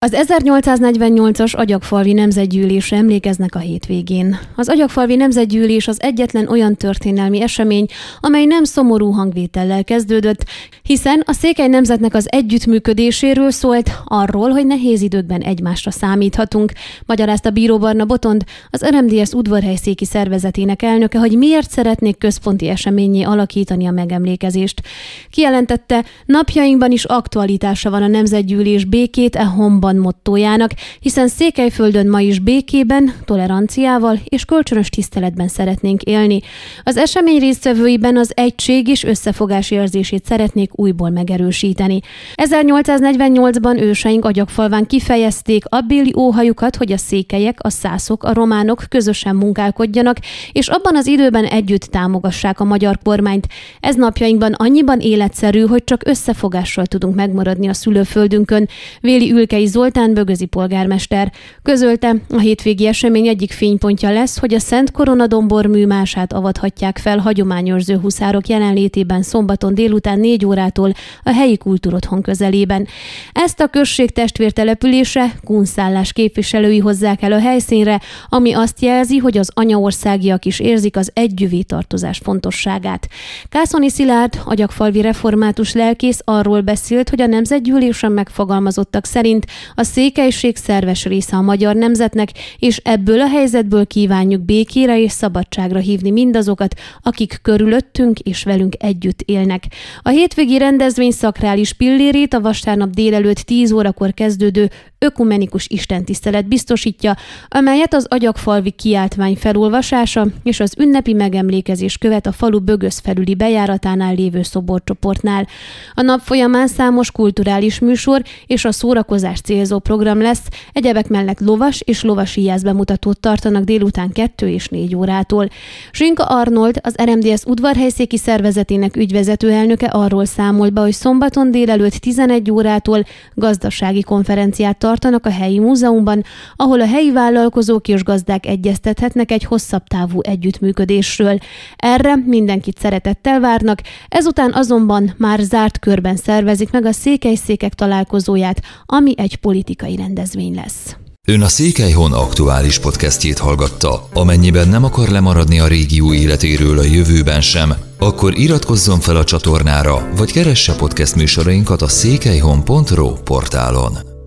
Az 1848-as Agyagfalvi Nemzetgyűlésre emlékeznek a hétvégén. Az Agyagfalvi Nemzetgyűlés az egyetlen olyan történelmi esemény, amely nem szomorú hangvétellel kezdődött, hiszen a székely nemzetnek az együttműködéséről szólt, arról, hogy nehéz időkben egymásra számíthatunk, magyarázta Bíró Barna Botond, az RMDS udvarhelyszéki szervezetének elnöke, hogy miért szeretnék központi eseményé alakítani a megemlékezést. Kijelentette, napjainkban is aktualitása van a Nemzetgyűlés békét e homba Van mottójának, hiszen Székelyföldön ma is békében, toleranciával és kölcsönös tiszteletben szeretnénk élni. Az esemény résztvevőiben az egység és összefogás érzését szeretnék újból megerősíteni. 1848-ban őseink agyagfalván kifejezték abbéli óhajukat, hogy a székelyek, a szászok, a románok közösen munkálkodjanak, és abban az időben együtt támogassák a magyar kormányt. Ez napjainkban annyiban életszerű, hogy csak összefogással tudunk megmaradni a szülőföldünkön. Véli Ülkei Zoltán Bögözi polgármester. Közölte, a hétvégi esemény egyik fénypontja lesz, hogy a Szent Korona Dombor műmását avathatják fel hagyományőrző huszárok jelenlétében szombaton délután 4 órától a helyi kultúrotthon közelében. Ezt a község testvértelepülése kunszállás képviselői hozzák el a helyszínre, ami azt jelzi, hogy az anyaországiak is érzik az együvé tartozás fontosságát. Kászoni Szilárd, agyagfalvi református lelkész arról beszélt, hogy a nemzetgyűlésen megfogalmazottak szerint a székelység szerves része a magyar nemzetnek, és ebből a helyzetből kívánjuk békére és szabadságra hívni mindazokat, akik körülöttünk és velünk együtt élnek. A hétvégi rendezvény szakrális pillérét a vasárnap délelőtt 10 órakor kezdődő ökumenikus istentisztelet biztosítja, amelyet az agyagfalvi kiáltvány felolvasása és az ünnepi megemlékezés követ a falu bögöz felüli bejáratánál lévő szoborcsoportnál. A nap folyamán számos kulturális műsor és a szórakozás célzó program lesz, egyebek mellett lovas és lovasi bemutatót tartanak délután 2 és 4 órától. Zsinka Arnold, az RMDS udvarhelyszéki szervezetének ügyvezető elnöke arról számolt be, hogy szombaton délelőtt 11 órától gazdasági konferenciát tartanak a helyi múzeumban, ahol a helyi vállalkozók és gazdák egyeztethetnek egy hosszabb távú együttműködésről. Erre mindenkit szeretettel várnak, ezután azonban már zárt körben szervezik meg a székelyszékek találkozóját, ami egy politikai rendezvény lesz. Ön a Székelyhon aktuális podcastjét hallgatta. Amennyiben nem akar lemaradni a régió életéről a jövőben sem, akkor iratkozzon fel a csatornára, vagy keresse podcast műsorainkat a székelyhon.pro portálon.